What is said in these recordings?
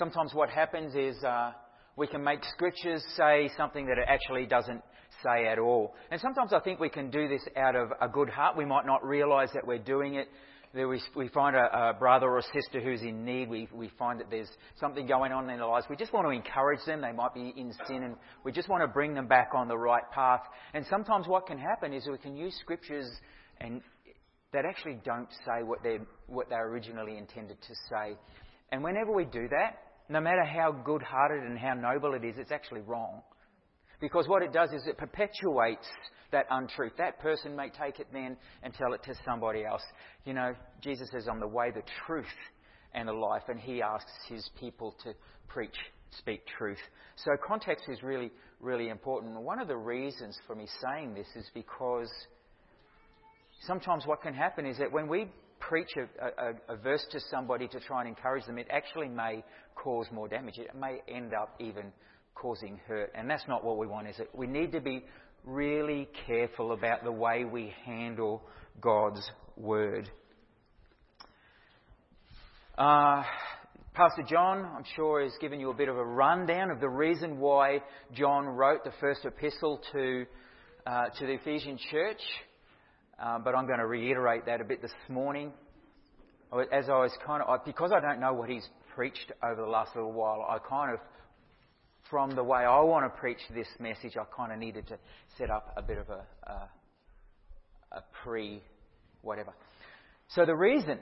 Sometimes what happens is uh, we can make scriptures say something that it actually doesn't say at all. And sometimes I think we can do this out of a good heart. We might not realize that we're doing it. We, we find a, a brother or sister who's in need. We, we find that there's something going on in their lives. We just want to encourage them. They might be in sin and we just want to bring them back on the right path. And sometimes what can happen is we can use scriptures and that actually don't say what they what they originally intended to say. And whenever we do that, no matter how good hearted and how noble it is, it's actually wrong. Because what it does is it perpetuates that untruth. That person may take it then and tell it to somebody else. You know, Jesus says, I'm the way, the truth, and the life, and he asks his people to preach, speak truth. So context is really, really important. One of the reasons for me saying this is because sometimes what can happen is that when we preach a, a, a, verse to somebody to try and encourage them, it actually may cause more damage. It may end up even causing hurt. And that's not what we want, is it? We need to be really careful about the way we handle God's Word. Uh, Pastor John, I'm sure, has given you a bit of a rundown of the reason why John wrote the first epistle to, uh, to the Ephesian church. Uh, but I'm going to reiterate that a bit this morning. As I was kind of, because I don't know what he's preached over the last little while, I kind of, from the way I want to preach this message, I kind of needed to set up a bit of a, a, a pre whatever. So the reason,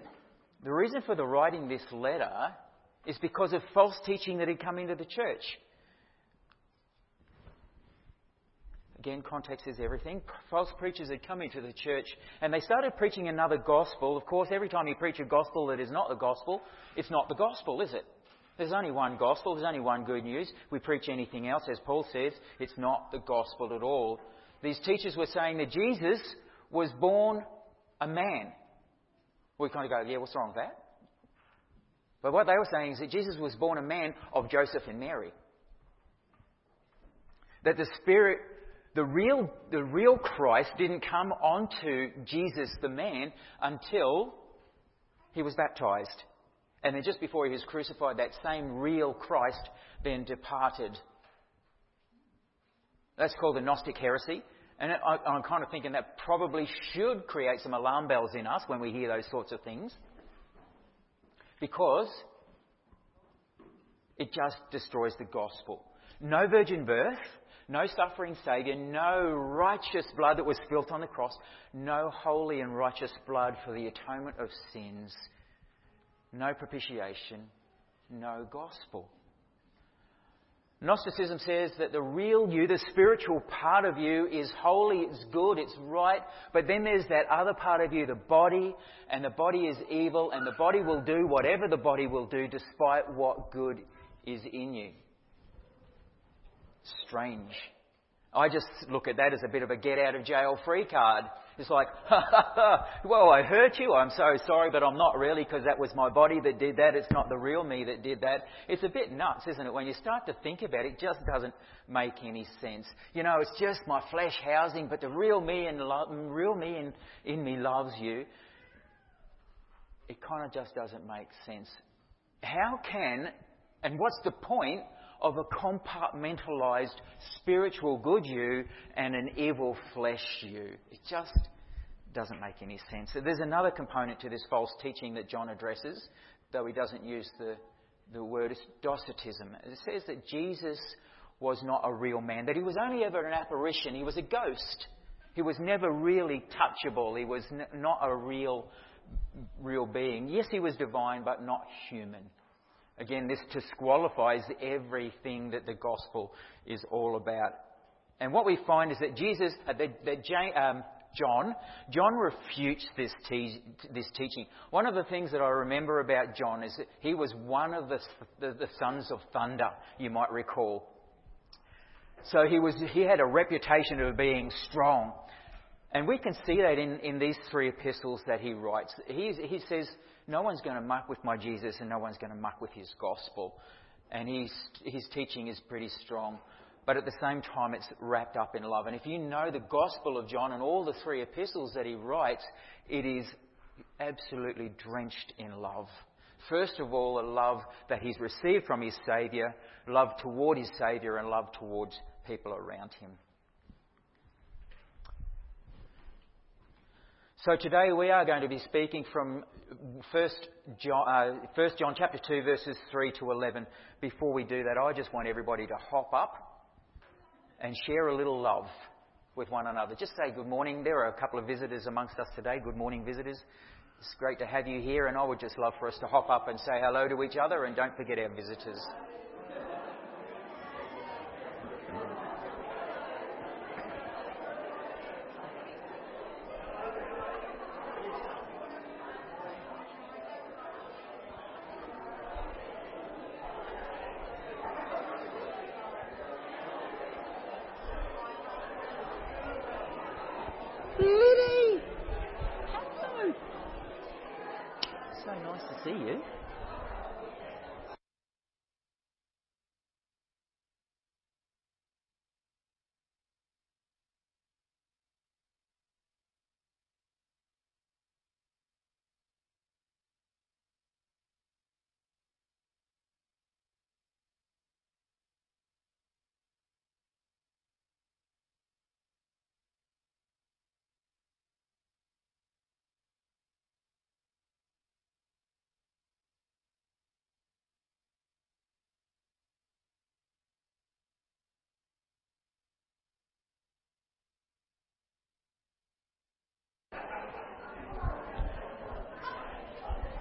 the reason for the writing this letter is because of false teaching that had come into the church. Again, context is everything. False preachers had come into the church and they started preaching another gospel. Of course, every time you preach a gospel that is not the gospel, it's not the gospel, is it? There's only one gospel, there's only one good news. We preach anything else, as Paul says, it's not the gospel at all. These teachers were saying that Jesus was born a man. We kind of go, yeah, what's wrong with that? But what they were saying is that Jesus was born a man of Joseph and Mary. That the Spirit the real, the real Christ didn't come onto Jesus the man until he was baptized. And then just before he was crucified, that same real Christ then departed. That's called the Gnostic heresy. And I, I'm kind of thinking that probably should create some alarm bells in us when we hear those sorts of things. Because it just destroys the gospel. No virgin birth, no suffering Saviour, no righteous blood that was spilt on the cross, no holy and righteous blood for the atonement of sins, no propitiation, no gospel. Gnosticism says that the real you, the spiritual part of you, is holy, it's good, it's right, but then there's that other part of you, the body, and the body is evil, and the body will do whatever the body will do despite what good is in you strange. I just look at that as a bit of a get out of jail free card. It's like, well, I hurt you. I'm so sorry, but I'm not really because that was my body that did that. It's not the real me that did that. It's a bit nuts, isn't it? When you start to think about it, it just doesn't make any sense. You know, it's just my flesh housing, but the real me and lo- real me in, in me loves you. It kind of just doesn't make sense. How can, and what's the point of a compartmentalized spiritual good you and an evil flesh you. It just doesn't make any sense. So there's another component to this false teaching that John addresses, though he doesn't use the, the word Docetism. It says that Jesus was not a real man, that he was only ever an apparition, he was a ghost. He was never really touchable. He was n- not a real, real being. Yes, he was divine, but not human. Again, this disqualifies everything that the gospel is all about. And what we find is that Jesus, uh, that, that um, John, John refutes this, te- this teaching. One of the things that I remember about John is that he was one of the, the, the sons of thunder, you might recall. So he, was, he had a reputation of being strong. And we can see that in, in these three epistles that he writes. He's, he says, no one's going to muck with my Jesus and no one's going to muck with his gospel. And his, his teaching is pretty strong. But at the same time, it's wrapped up in love. And if you know the Gospel of John and all the three epistles that he writes, it is absolutely drenched in love. First of all, a love that he's received from his Saviour, love toward his Saviour, and love towards people around him. So today we are going to be speaking from 1 John, uh, 1 John chapter 2 verses 3 to 11. Before we do that, I just want everybody to hop up and share a little love with one another. Just say good morning. There are a couple of visitors amongst us today. Good morning, visitors. It's great to have you here, and I would just love for us to hop up and say hello to each other, and don't forget our visitors.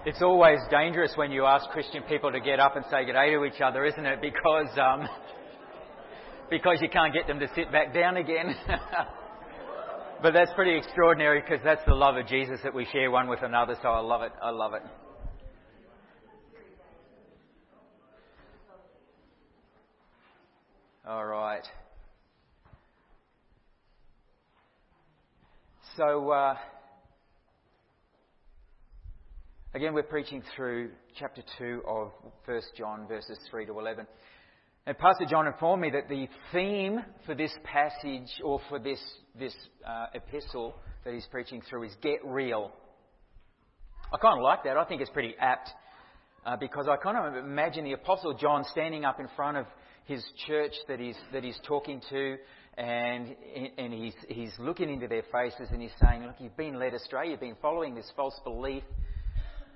It's always dangerous when you ask Christian people to get up and say good day to each other, isn't it? Because, um, because you can't get them to sit back down again. but that's pretty extraordinary because that's the love of Jesus that we share one with another, so I love it. I love it. All right. So, uh, Again, we're preaching through chapter 2 of 1 John, verses 3 to 11. And Pastor John informed me that the theme for this passage, or for this, this uh, epistle that he's preaching through, is get real. I kind of like that. I think it's pretty apt uh, because I kind of imagine the Apostle John standing up in front of his church that he's, that he's talking to, and, and he's, he's looking into their faces and he's saying, Look, you've been led astray, you've been following this false belief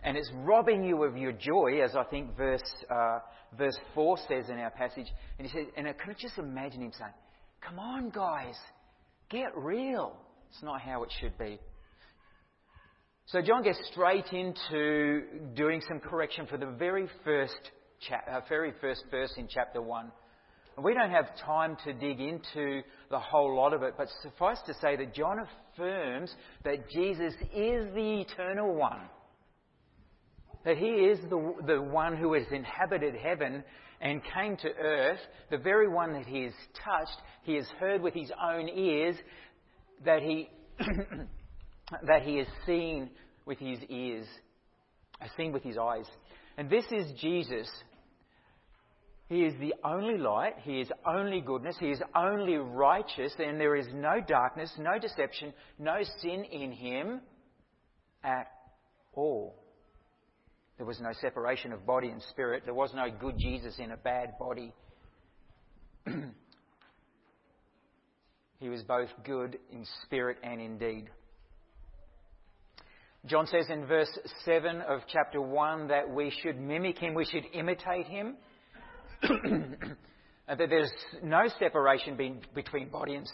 and it's robbing you of your joy, as I think verse, uh, verse 4 says in our passage. And he says, and I just imagine him saying, Come on, guys, get real. It's not how it should be. So John gets straight into doing some correction for the very first, cha- uh, very first verse in chapter 1. And we don't have time to dig into the whole lot of it, but suffice to say that John affirms that Jesus is the eternal one that he is the, the one who has inhabited heaven and came to earth, the very one that he has touched, he has heard with his own ears, that he, that he has seen with his ears, seen with his eyes. And this is Jesus. He is the only light, He is only goodness, He is only righteous, and there is no darkness, no deception, no sin in Him at all. There was no separation of body and spirit. There was no good Jesus in a bad body. he was both good in spirit and in deed. John says in verse 7 of chapter 1 that we should mimic him, we should imitate him. and that there's no separation between body and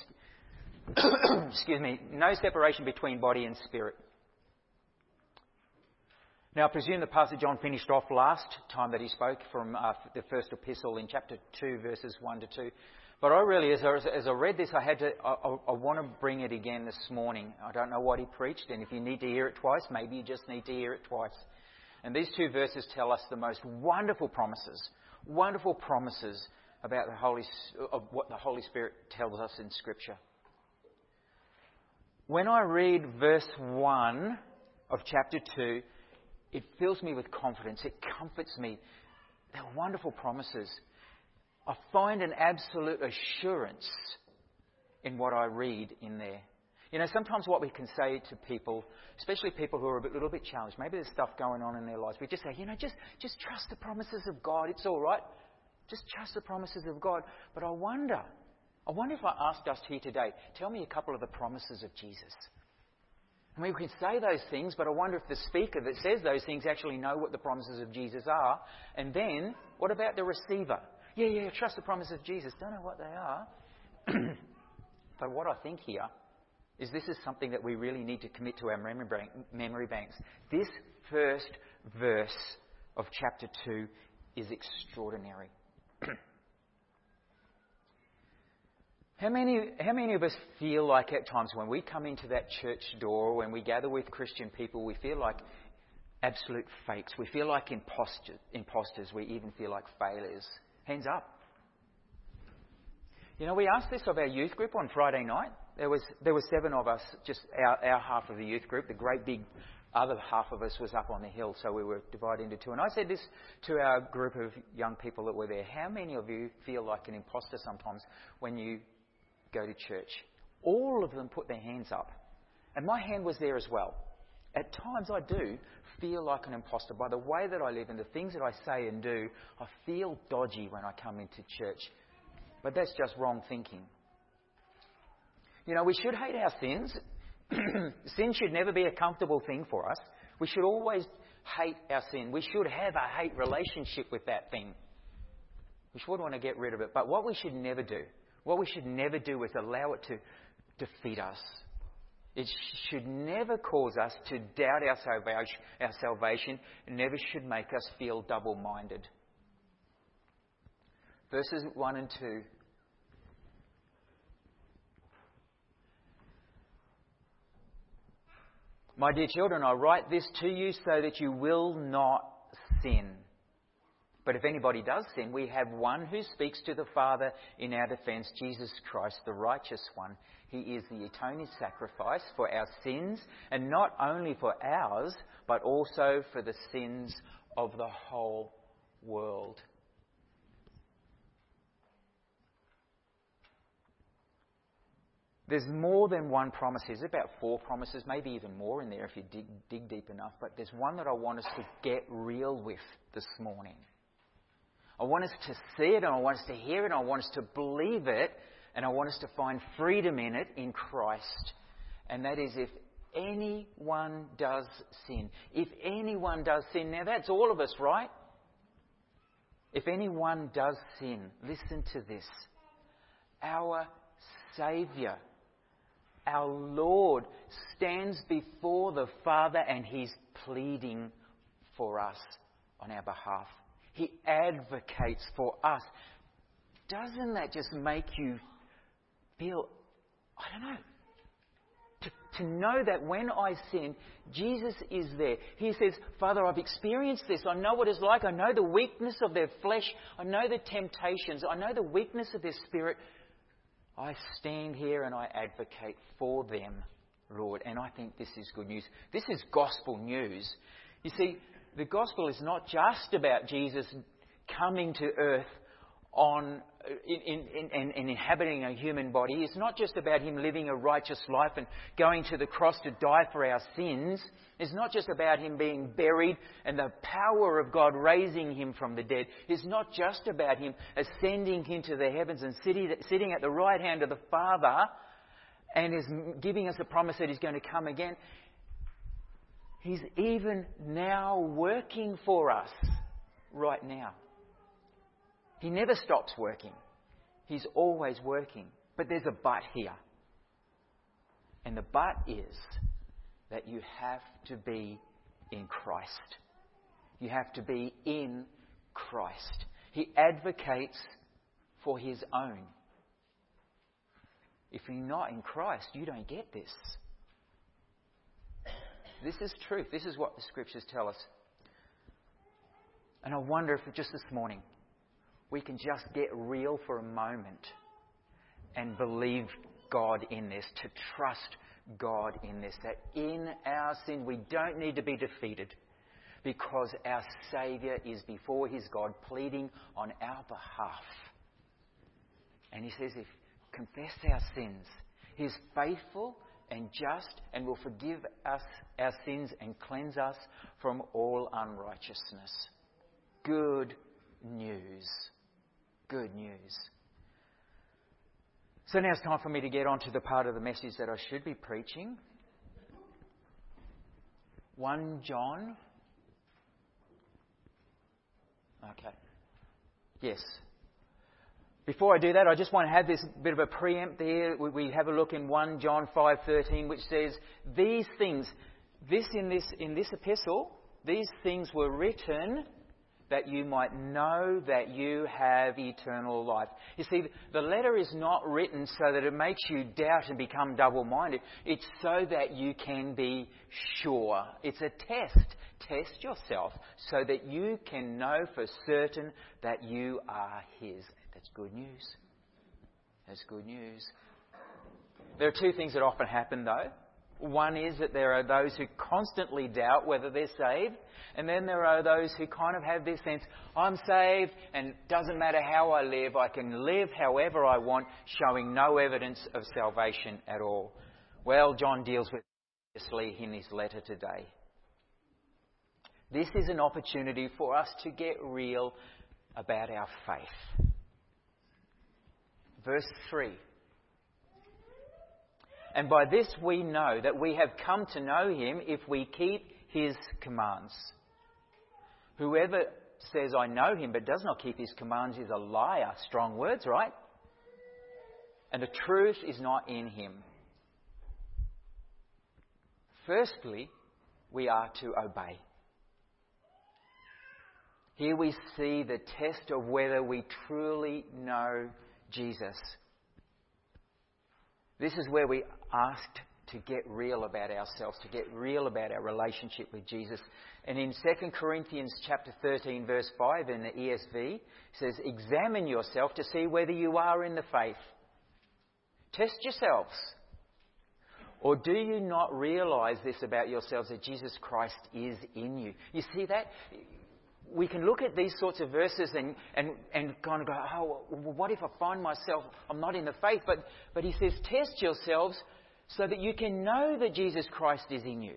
excuse me, no separation between body and spirit. Now, I presume that Pastor John finished off last time that he spoke from uh, the first epistle in chapter 2, verses 1 to 2. But I really, as I, as I read this, I had to, I, I, I want to bring it again this morning. I don't know what he preached, and if you need to hear it twice, maybe you just need to hear it twice. And these two verses tell us the most wonderful promises, wonderful promises about the Holy, of what the Holy Spirit tells us in Scripture. When I read verse 1 of chapter 2, it fills me with confidence. It comforts me. They're wonderful promises. I find an absolute assurance in what I read in there. You know, sometimes what we can say to people, especially people who are a little bit challenged, maybe there's stuff going on in their lives, we just say, you know, just, just trust the promises of God. It's all right. Just trust the promises of God. But I wonder, I wonder if I asked us here today, tell me a couple of the promises of Jesus. I mean, we can say those things, but I wonder if the speaker that says those things actually know what the promises of Jesus are. And then, what about the receiver? Yeah, yeah, trust the promises of Jesus. Don't know what they are. but what I think here is this is something that we really need to commit to our memory banks. This first verse of chapter 2 is extraordinary. How many, how many of us feel like at times when we come into that church door, when we gather with Christian people, we feel like absolute fakes? We feel like imposters. imposters. We even feel like failures. Hands up. You know, we asked this of our youth group on Friday night. There was, there were seven of us, just our, our half of the youth group. The great big other half of us was up on the hill, so we were divided into two. And I said this to our group of young people that were there. How many of you feel like an imposter sometimes when you go to church. All of them put their hands up. And my hand was there as well. At times I do feel like an imposter. By the way that I live and the things that I say and do, I feel dodgy when I come into church. But that's just wrong thinking. You know, we should hate our sins. sin should never be a comfortable thing for us. We should always hate our sin. We should have a hate relationship with that thing. We should want to get rid of it. But what we should never do what we should never do is allow it to defeat us. It should never cause us to doubt our salvation. Our salvation. It never should make us feel double minded. Verses 1 and 2. My dear children, I write this to you so that you will not sin. But if anybody does sin, we have one who speaks to the Father in our defense, Jesus Christ, the righteous one. He is the atoning sacrifice for our sins, and not only for ours, but also for the sins of the whole world. There's more than one promise. There's about four promises, maybe even more in there if you dig, dig deep enough. But there's one that I want us to get real with this morning. I want us to see it and I want us to hear it and I want us to believe it and I want us to find freedom in it in Christ. And that is if anyone does sin. If anyone does sin, now that's all of us, right? If anyone does sin, listen to this. Our Saviour, our Lord, stands before the Father and He's pleading for us on our behalf. He advocates for us. Doesn't that just make you feel, I don't know, to, to know that when I sin, Jesus is there. He says, Father, I've experienced this. I know what it's like. I know the weakness of their flesh. I know the temptations. I know the weakness of their spirit. I stand here and I advocate for them, Lord. And I think this is good news. This is gospel news. You see, the gospel is not just about Jesus coming to earth on, in, in, in, in, inhabiting a human body. It's not just about him living a righteous life and going to the cross to die for our sins. It's not just about him being buried and the power of God raising him from the dead. It's not just about him ascending into the heavens and sitting, sitting at the right hand of the Father and is giving us a promise that he's going to come again. He's even now working for us right now. He never stops working. He's always working. But there's a but here. And the but is that you have to be in Christ. You have to be in Christ. He advocates for his own. If you're not in Christ, you don't get this. This is truth. This is what the scriptures tell us. And I wonder if just this morning we can just get real for a moment and believe God in this, to trust God in this, that in our sin we don't need to be defeated because our Saviour is before His God pleading on our behalf. And He says, if confess our sins, He is faithful and just and will forgive us our sins and cleanse us from all unrighteousness. Good news. Good news. So now it's time for me to get on to the part of the message that I should be preaching. 1 John. Okay. Yes. Before I do that, I just want to have this bit of a preempt there. We have a look in 1 John 5:13 which says these things this in this in this epistle these things were written that you might know that you have eternal life. You see, the letter is not written so that it makes you doubt and become double minded. It's so that you can be sure. It's a test. Test yourself so that you can know for certain that you are His. That's good news. That's good news. There are two things that often happen, though. One is that there are those who constantly doubt whether they're saved, and then there are those who kind of have this sense, I'm saved, and doesn't matter how I live, I can live however I want, showing no evidence of salvation at all. Well, John deals with this in his letter today. This is an opportunity for us to get real about our faith. Verse 3 and by this we know that we have come to know him if we keep his commands. Whoever says, I know him, but does not keep his commands is a liar. Strong words, right? And the truth is not in him. Firstly, we are to obey. Here we see the test of whether we truly know Jesus. This is where we asked to get real about ourselves, to get real about our relationship with Jesus. And in 2 Corinthians chapter 13 verse 5 in the ESV, it says, examine yourself to see whether you are in the faith. Test yourselves. Or do you not realize this about yourselves that Jesus Christ is in you? You see that? We can look at these sorts of verses and, and, and kind of go, oh, well, what if I find myself, I'm not in the faith? But, but he says, test yourselves so that you can know that Jesus Christ is in you.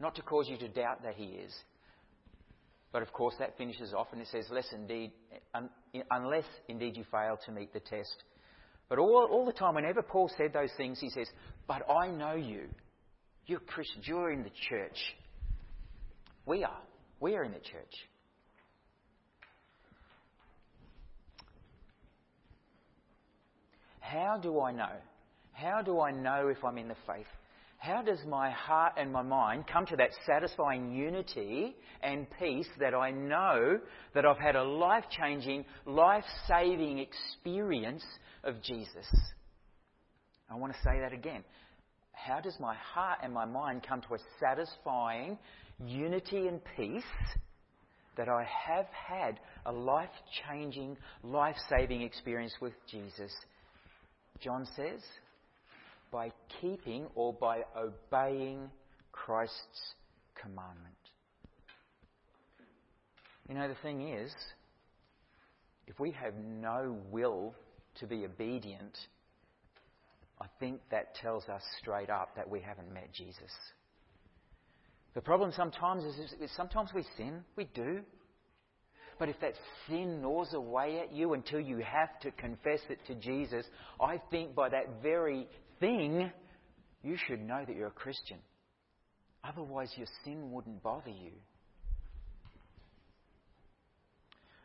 Not to cause you to doubt that he is. But of course, that finishes off and it says, less indeed, un, unless indeed you fail to meet the test. But all, all the time, whenever Paul said those things, he says, But I know you. You're Christians. You're in the church. We are. We are in the church. How do I know? How do I know if I'm in the faith? How does my heart and my mind come to that satisfying unity and peace that I know that I've had a life changing, life saving experience of Jesus? I want to say that again. How does my heart and my mind come to a satisfying unity and peace that I have had a life changing, life saving experience with Jesus. John says, by keeping or by obeying Christ's commandment. You know, the thing is, if we have no will to be obedient, I think that tells us straight up that we haven't met Jesus. The problem sometimes is, is sometimes we sin. We do. But if that sin gnaws away at you until you have to confess it to Jesus, I think by that very thing, you should know that you're a Christian. Otherwise, your sin wouldn't bother you.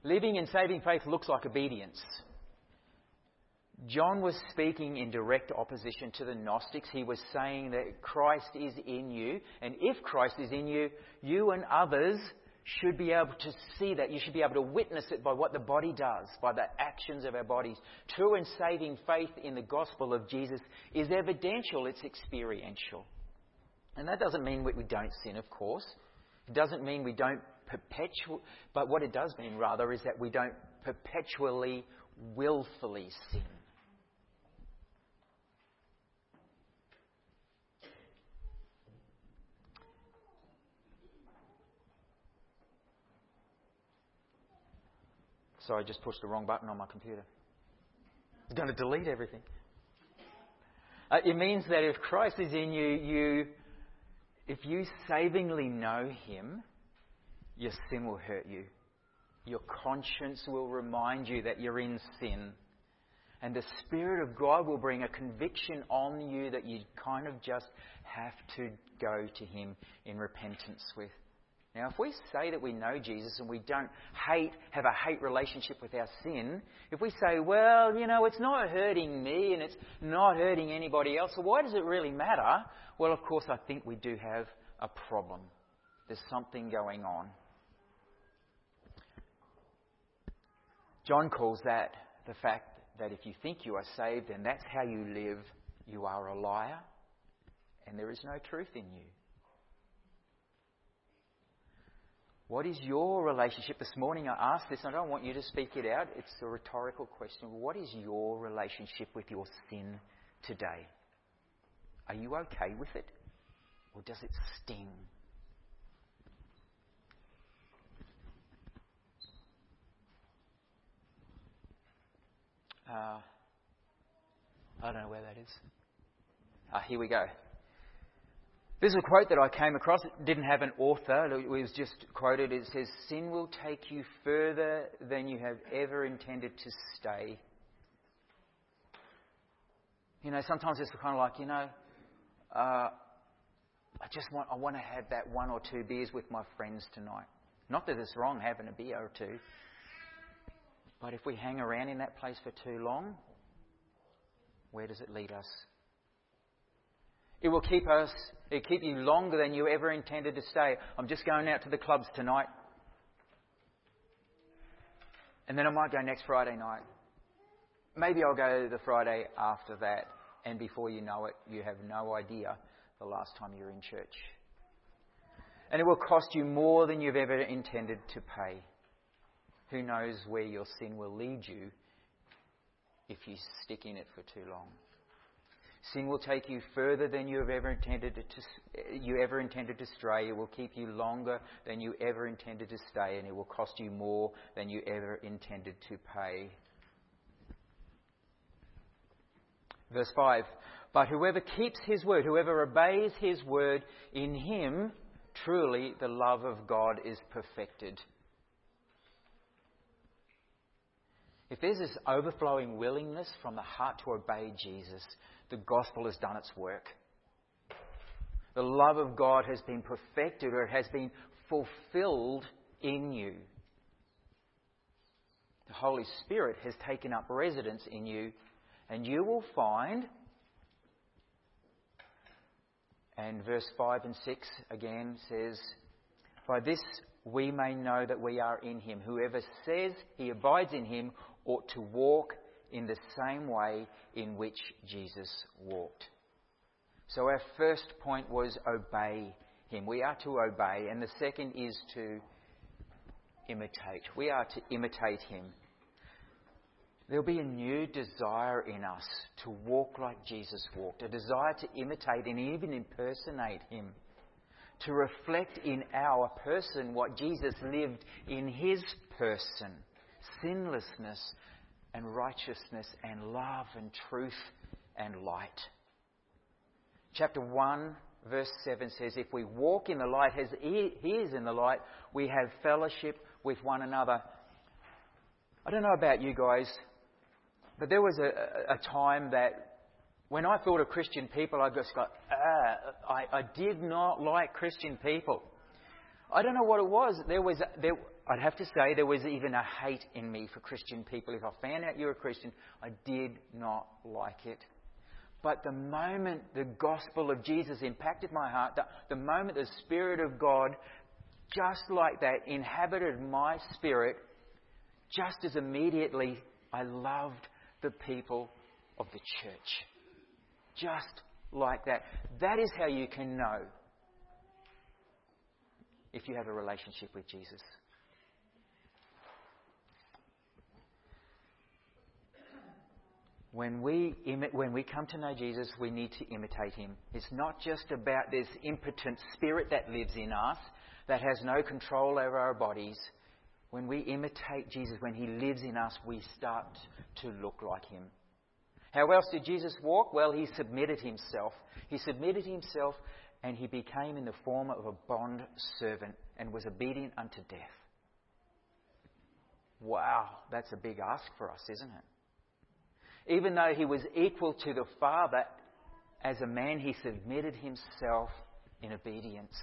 Living in saving faith looks like obedience. John was speaking in direct opposition to the Gnostics. He was saying that Christ is in you, and if Christ is in you, you and others should be able to see that. You should be able to witness it by what the body does, by the actions of our bodies. True and saving faith in the gospel of Jesus is evidential, it's experiential. And that doesn't mean we don't sin, of course. It doesn't mean we don't perpetually, but what it does mean rather is that we don't perpetually, willfully sin. So I just pushed the wrong button on my computer. It's going to delete everything. Uh, it means that if Christ is in you, you, if you savingly know Him, your sin will hurt you. Your conscience will remind you that you're in sin. And the Spirit of God will bring a conviction on you that you kind of just have to go to Him in repentance with. Now, if we say that we know Jesus and we don't hate, have a hate relationship with our sin, if we say, well, you know, it's not hurting me and it's not hurting anybody else, so why does it really matter? Well, of course, I think we do have a problem. There's something going on. John calls that the fact that if you think you are saved and that's how you live, you are a liar and there is no truth in you. What is your relationship? This morning I asked this, and I don't want you to speak it out. It's a rhetorical question. What is your relationship with your sin today? Are you okay with it? Or does it sting? Uh, I don't know where that is. Ah, here we go. This is a quote that I came across. It didn't have an author. It was just quoted. It says, Sin will take you further than you have ever intended to stay. You know, sometimes it's kind of like, you know, uh, I just want, I want to have that one or two beers with my friends tonight. Not that it's wrong having a beer or two, but if we hang around in that place for too long, where does it lead us? It will keep us, it keep you longer than you ever intended to stay. I'm just going out to the clubs tonight. And then I might go next Friday night. Maybe I'll go the Friday after that. And before you know it, you have no idea the last time you were in church. And it will cost you more than you've ever intended to pay. Who knows where your sin will lead you if you stick in it for too long? Sin will take you further than you have ever intended to, you ever intended to stray. It will keep you longer than you ever intended to stay, and it will cost you more than you ever intended to pay. Verse 5 But whoever keeps his word, whoever obeys his word, in him truly the love of God is perfected. If there's this overflowing willingness from the heart to obey Jesus, the gospel has done its work. The love of God has been perfected or it has been fulfilled in you. The Holy Spirit has taken up residence in you, and you will find, and verse 5 and 6 again says, By this we may know that we are in him. Whoever says he abides in him ought to walk in the same way in which Jesus walked. So our first point was obey him. We are to obey. And the second is to imitate. We are to imitate him. There'll be a new desire in us to walk like Jesus walked, a desire to imitate and even impersonate him, to reflect in our person what Jesus lived in his person sinlessness and righteousness and love and truth and light. Chapter 1, verse 7 says, If we walk in the light as He is in the light, we have fellowship with one another. I don't know about you guys, but there was a, a time that when I thought of Christian people, I just got, ah, I, I did not like Christian people. I don't know what it was. There was, there, I'd have to say there was even a hate in me for Christian people. If I found out you were a Christian, I did not like it. But the moment the gospel of Jesus impacted my heart, the, the moment the Spirit of God, just like that, inhabited my spirit, just as immediately I loved the people of the church. Just like that. That is how you can know if you have a relationship with Jesus. When we, when we come to know Jesus, we need to imitate him. It's not just about this impotent spirit that lives in us that has no control over our bodies. When we imitate Jesus, when he lives in us, we start to look like him. How else did Jesus walk? Well, he submitted himself. He submitted himself and he became in the form of a bond servant and was obedient unto death. Wow, that's a big ask for us, isn't it? Even though he was equal to the Father, as a man, he submitted himself in obedience.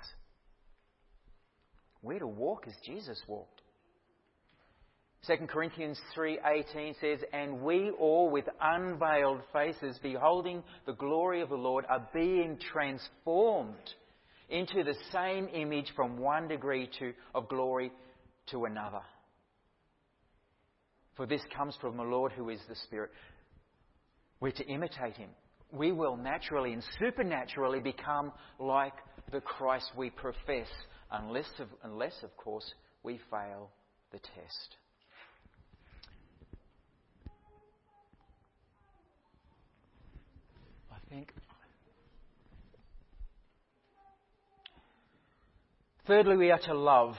We're to walk as Jesus walked. 2 Corinthians 3:18 says, "And we all with unveiled faces beholding the glory of the Lord are being transformed into the same image from one degree to, of glory to another." For this comes from the Lord who is the Spirit. We're to imitate him. We will naturally and supernaturally become like the Christ we profess, unless, of, unless, of course, we fail the test. I think. Thirdly, we are to love.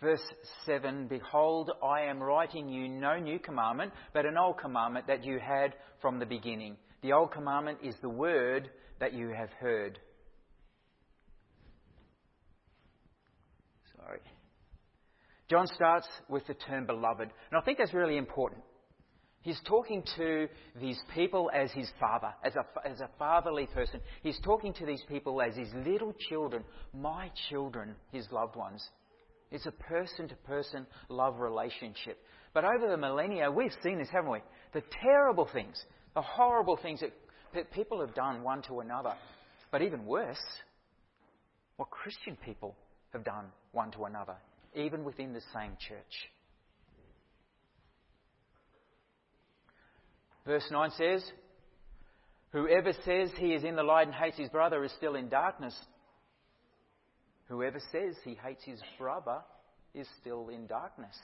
Verse 7 Behold, I am writing you no new commandment, but an old commandment that you had from the beginning. The old commandment is the word that you have heard. Sorry. John starts with the term beloved, and I think that's really important. He's talking to these people as his father, as a, as a fatherly person. He's talking to these people as his little children, my children, his loved ones. It's a person to person love relationship. But over the millennia, we've seen this, haven't we? The terrible things, the horrible things that people have done one to another. But even worse, what Christian people have done one to another, even within the same church. Verse 9 says, Whoever says he is in the light and hates his brother is still in darkness. Whoever says he hates his brother is still in darkness.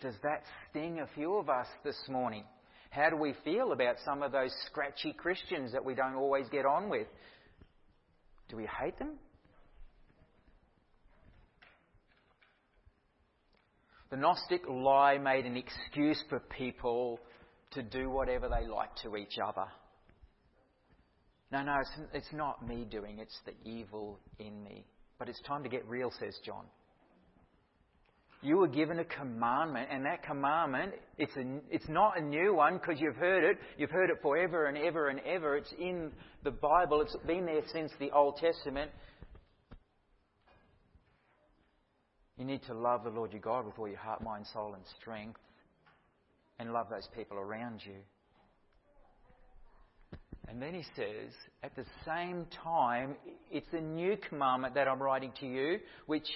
Does that sting a few of us this morning? How do we feel about some of those scratchy Christians that we don't always get on with? Do we hate them? The Gnostic lie made an excuse for people to do whatever they like to each other. No, no, it's, it's not me doing, it's the evil in me. But it's time to get real, says John. You were given a commandment, and that commandment, it's, a, it's not a new one because you've heard it. You've heard it forever and ever and ever. It's in the Bible. It's been there since the Old Testament. You need to love the Lord your God with all your heart, mind, soul, and strength, and love those people around you. And then he says, at the same time, it's a new commandment that I'm writing to you, which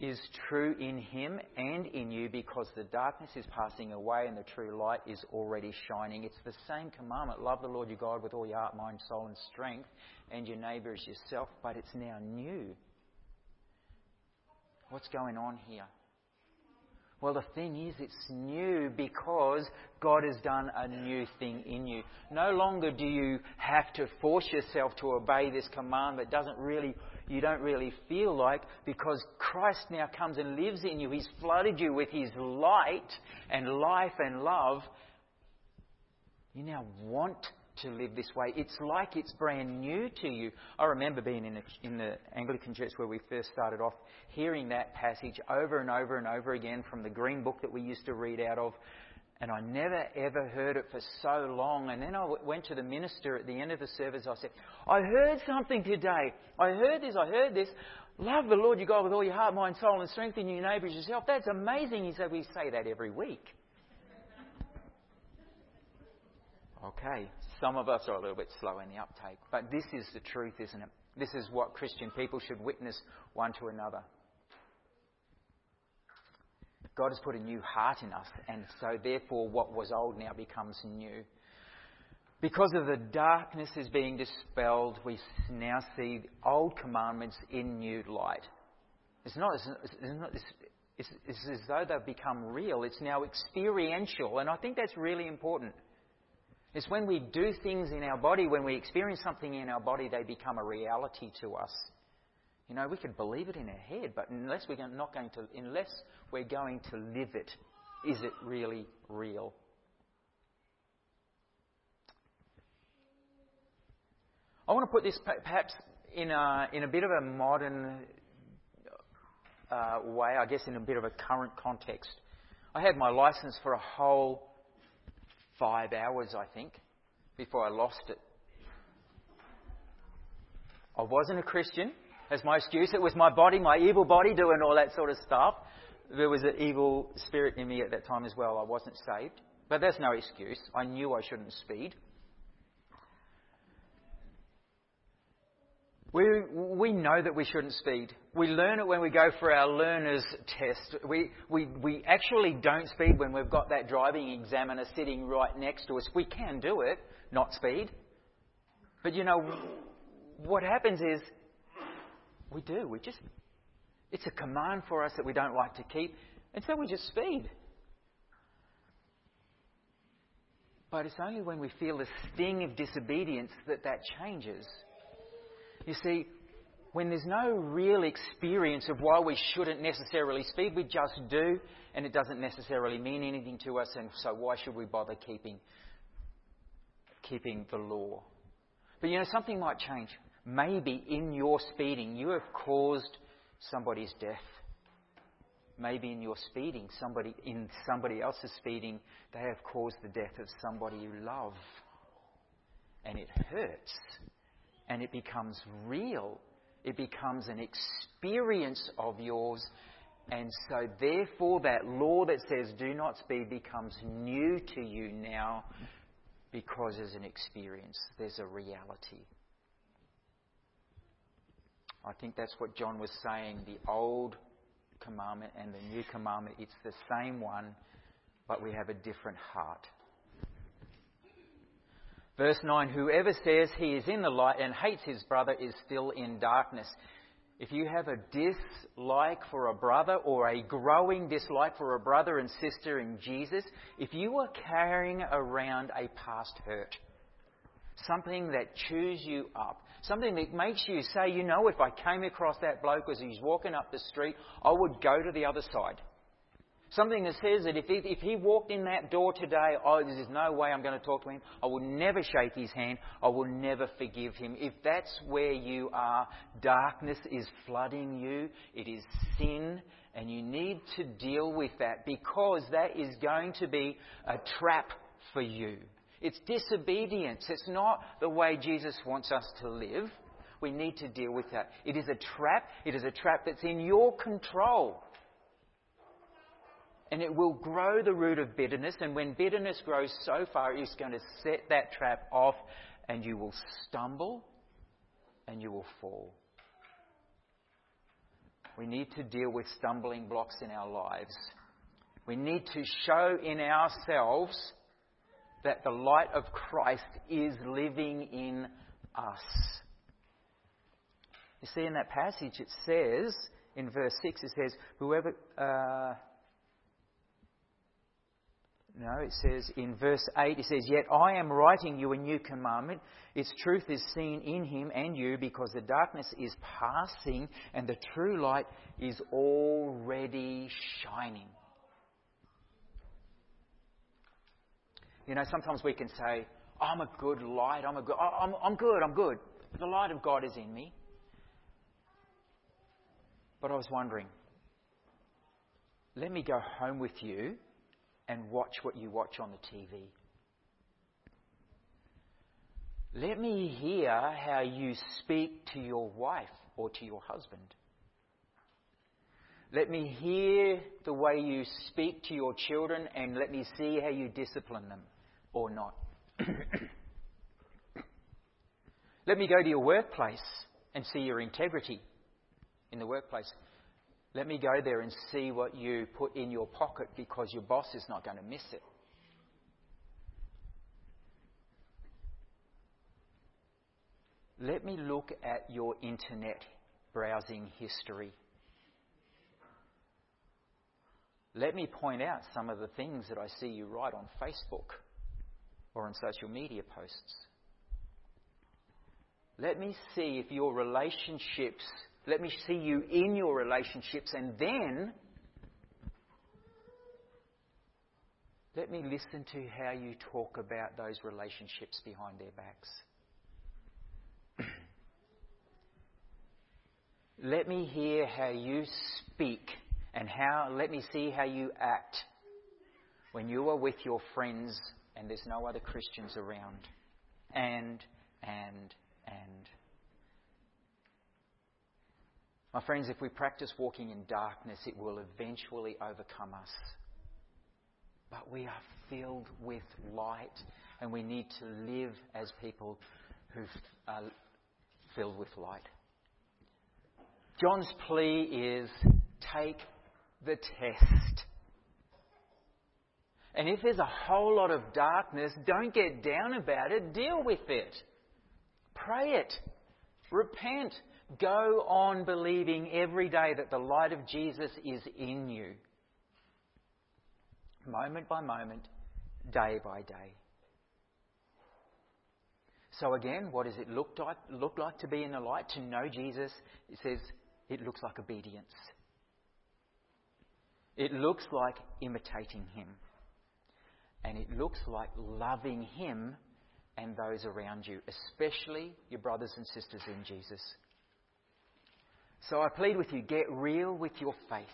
is true in him and in you because the darkness is passing away and the true light is already shining. It's the same commandment love the Lord your God with all your heart, mind, soul, and strength, and your neighbour as yourself, but it's now new. What's going on here? Well, the thing is, it's new because God has done a new thing in you. No longer do you have to force yourself to obey this command that doesn't really, you don't really feel like because Christ now comes and lives in you. He's flooded you with His light and life and love. You now want to live this way. It's like it's brand new to you. I remember being in, a, in the Anglican church where we first started off, hearing that passage over and over and over again from the green book that we used to read out of. And I never ever heard it for so long. And then I went to the minister at the end of the service. I said, I heard something today. I heard this. I heard this. Love the Lord your God with all your heart, mind, soul, and strength, and your neighbours yourself. That's amazing. He said, We say that every week. Okay, some of us are a little bit slow in the uptake, but this is the truth, isn't it? This is what Christian people should witness one to another. God has put a new heart in us, and so therefore what was old now becomes new. Because of the darkness is being dispelled, we now see old commandments in new light. It's not, it's, not, it's, it's, it's as though they've become real. It's now experiential, and I think that's really important. It's when we do things in our body, when we experience something in our body, they become a reality to us. You know, we could believe it in our head, but unless we're not going to, unless we're going to live it, Is it really real? I want to put this perhaps in a, in a bit of a modern uh, way, I guess in a bit of a current context. I had my license for a whole five hours, I think, before I lost it. I wasn't a Christian as my excuse. It was my body, my evil body, doing all that sort of stuff. There was an evil spirit in me at that time as well. I wasn't saved. But that's no excuse. I knew I shouldn't speed. We, we know that we shouldn't speed. We learn it when we go for our learner's test. We, we, we actually don't speed when we've got that driving examiner sitting right next to us. We can do it, not speed. But you know, what happens is we do. We just, it's a command for us that we don't like to keep, and so we just speed. But it's only when we feel the sting of disobedience that that changes. You see, when there's no real experience of why we shouldn't necessarily speed, we just do, and it doesn't necessarily mean anything to us, and so why should we bother keeping, keeping the law? But you know, something might change. Maybe in your speeding, you have caused somebody's death. Maybe in your speeding, somebody in somebody else's speeding, they have caused the death of somebody you love. And it hurts. And it becomes real. It becomes an experience of yours. And so, therefore, that law that says do not speed becomes new to you now because there's an experience, there's a reality. I think that's what John was saying. The old commandment and the new commandment, it's the same one, but we have a different heart. Verse 9 Whoever says he is in the light and hates his brother is still in darkness. If you have a dislike for a brother or a growing dislike for a brother and sister in Jesus, if you are carrying around a past hurt, something that chews you up, something that makes you say, you know, if I came across that bloke as he's walking up the street, I would go to the other side. Something that says that if he, if he walked in that door today, oh, there's no way I'm going to talk to him. I will never shake his hand. I will never forgive him. If that's where you are, darkness is flooding you. It is sin, and you need to deal with that because that is going to be a trap for you. It's disobedience. It's not the way Jesus wants us to live. We need to deal with that. It is a trap. It is a trap that's in your control. And it will grow the root of bitterness. And when bitterness grows so far, it's going to set that trap off, and you will stumble and you will fall. We need to deal with stumbling blocks in our lives. We need to show in ourselves that the light of Christ is living in us. You see, in that passage, it says, in verse 6, it says, Whoever. Uh, no, it says in verse 8, it says, Yet I am writing you a new commandment. Its truth is seen in him and you because the darkness is passing and the true light is already shining. You know, sometimes we can say, I'm a good light, I'm, a good, I'm, I'm good, I'm good. The light of God is in me. But I was wondering, let me go home with you and watch what you watch on the TV. Let me hear how you speak to your wife or to your husband. Let me hear the way you speak to your children and let me see how you discipline them or not. Let me go to your workplace and see your integrity in the workplace. Let me go there and see what you put in your pocket because your boss is not going to miss it. Let me look at your internet browsing history. Let me point out some of the things that I see you write on Facebook or on social media posts. Let me see if your relationships, let me see you in your relationships, and then Let me listen to how you talk about those relationships behind their backs. let me hear how you speak and how let me see how you act when you are with your friends and there's no other Christians around. And and and my friends, if we practice walking in darkness, it will eventually overcome us. But we are filled with light, and we need to live as people who are filled with light. John's plea is take the test. And if there's a whole lot of darkness, don't get down about it, deal with it. Pray it. Repent. Go on believing every day that the light of Jesus is in you. Moment by moment, day by day. So again, what does it look like, look like to be in the light? To know Jesus, it says it looks like obedience. It looks like imitating Him. And it looks like loving Him and those around you, especially your brothers and sisters in Jesus. So I plead with you get real with your faith.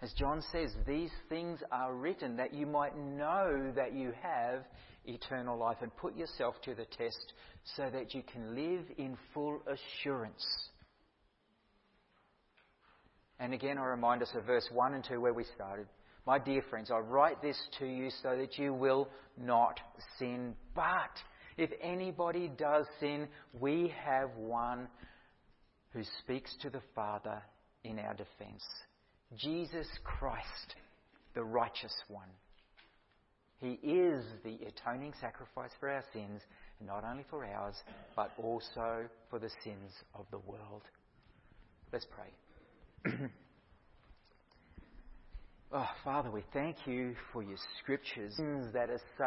As John says, these things are written that you might know that you have eternal life and put yourself to the test so that you can live in full assurance. And again, I remind us of verse 1 and 2 where we started. My dear friends, I write this to you so that you will not sin. But if anybody does sin, we have one who speaks to the Father in our defense Jesus Christ, the righteous one. He is the atoning sacrifice for our sins, not only for ours, but also for the sins of the world. Let's pray. Oh, Father, we thank you for your scriptures that are so